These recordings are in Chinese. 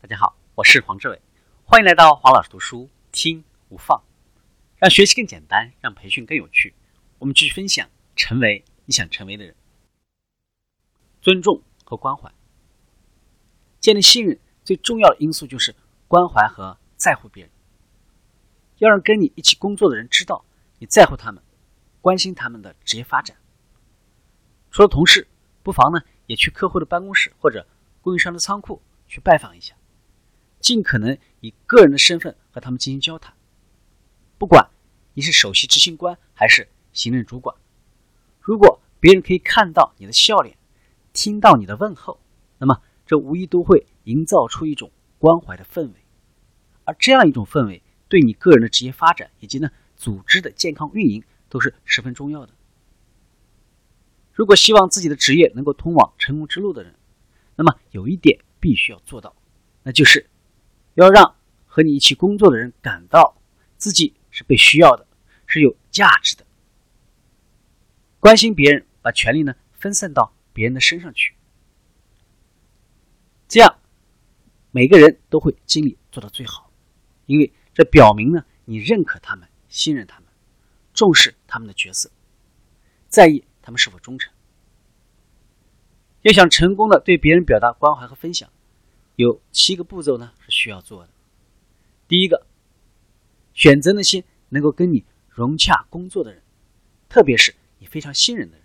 大家好，我是黄志伟，欢迎来到黄老师读书听无放，让学习更简单，让培训更有趣。我们继续分享，成为你想成为的人。尊重和关怀，建立信任最重要的因素就是关怀和在乎别人。要让跟你一起工作的人知道你在乎他们，关心他们的职业发展。除了同事，不妨呢也去客户的办公室或者供应商的仓库。去拜访一下，尽可能以个人的身份和他们进行交谈。不管你是首席执行官还是行政主管，如果别人可以看到你的笑脸，听到你的问候，那么这无疑都会营造出一种关怀的氛围。而这样一种氛围，对你个人的职业发展以及呢组织的健康运营都是十分重要的。如果希望自己的职业能够通往成功之路的人，那么有一点。必须要做到，那就是要让和你一起工作的人感到自己是被需要的，是有价值的。关心别人，把权力呢分散到别人的身上去，这样每个人都会尽力做到最好，因为这表明呢你认可他们，信任他们，重视他们的角色，在意他们是否忠诚。要想成功的对别人表达关怀和分享，有七个步骤呢是需要做的。第一个，选择那些能够跟你融洽工作的人，特别是你非常信任的人。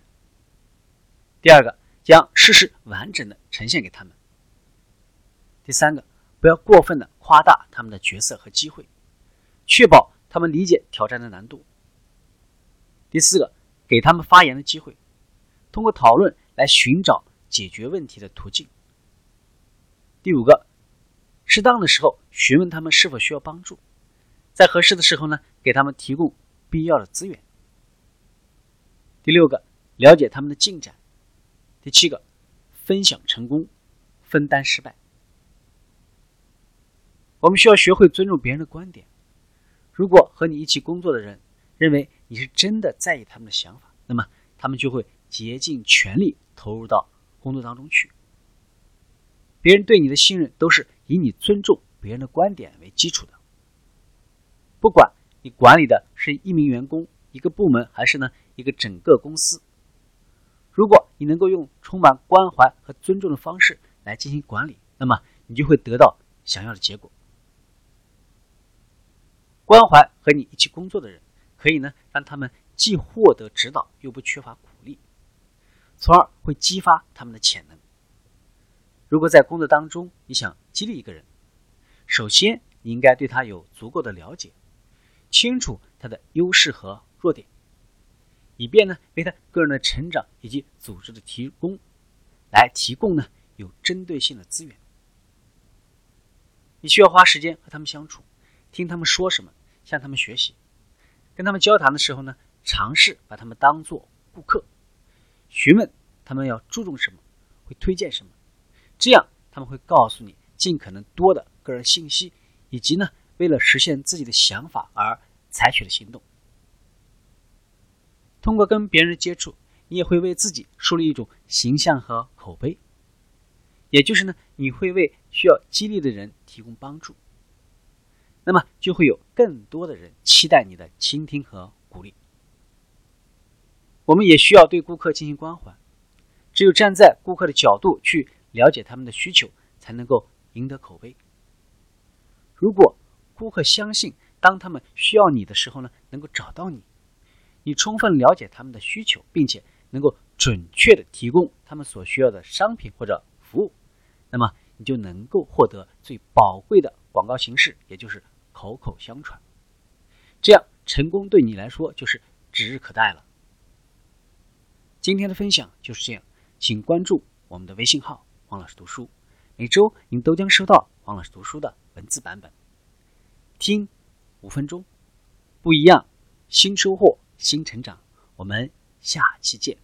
第二个，将事实完整的呈现给他们。第三个，不要过分的夸大他们的角色和机会，确保他们理解挑战的难度。第四个，给他们发言的机会，通过讨论来寻找。解决问题的途径。第五个，适当的时候询问他们是否需要帮助，在合适的时候呢，给他们提供必要的资源。第六个，了解他们的进展。第七个，分享成功，分担失败。我们需要学会尊重别人的观点。如果和你一起工作的人认为你是真的在意他们的想法，那么他们就会竭尽全力投入到。工作当中去，别人对你的信任都是以你尊重别人的观点为基础的。不管你管理的是一名员工、一个部门，还是呢一个整个公司，如果你能够用充满关怀和尊重的方式来进行管理，那么你就会得到想要的结果。关怀和你一起工作的人，可以呢让他们既获得指导，又不缺乏鼓励。从而会激发他们的潜能。如果在工作当中你想激励一个人，首先你应该对他有足够的了解，清楚他的优势和弱点，以便呢为他个人的成长以及组织的提供来提供呢有针对性的资源。你需要花时间和他们相处，听他们说什么，向他们学习。跟他们交谈的时候呢，尝试把他们当做顾客。询问他们要注重什么，会推荐什么，这样他们会告诉你尽可能多的个人信息，以及呢为了实现自己的想法而采取的行动。通过跟别人接触，你也会为自己树立一种形象和口碑，也就是呢你会为需要激励的人提供帮助，那么就会有更多的人期待你的倾听和鼓励。我们也需要对顾客进行关怀，只有站在顾客的角度去了解他们的需求，才能够赢得口碑。如果顾客相信，当他们需要你的时候呢，能够找到你，你充分了解他们的需求，并且能够准确的提供他们所需要的商品或者服务，那么你就能够获得最宝贵的广告形式，也就是口口相传。这样成功对你来说就是指日可待了。今天的分享就是这样，请关注我们的微信号“王老师读书”，每周您都将收到王老师读书的文字版本。听五分钟，不一样，新收获，新成长。我们下期见。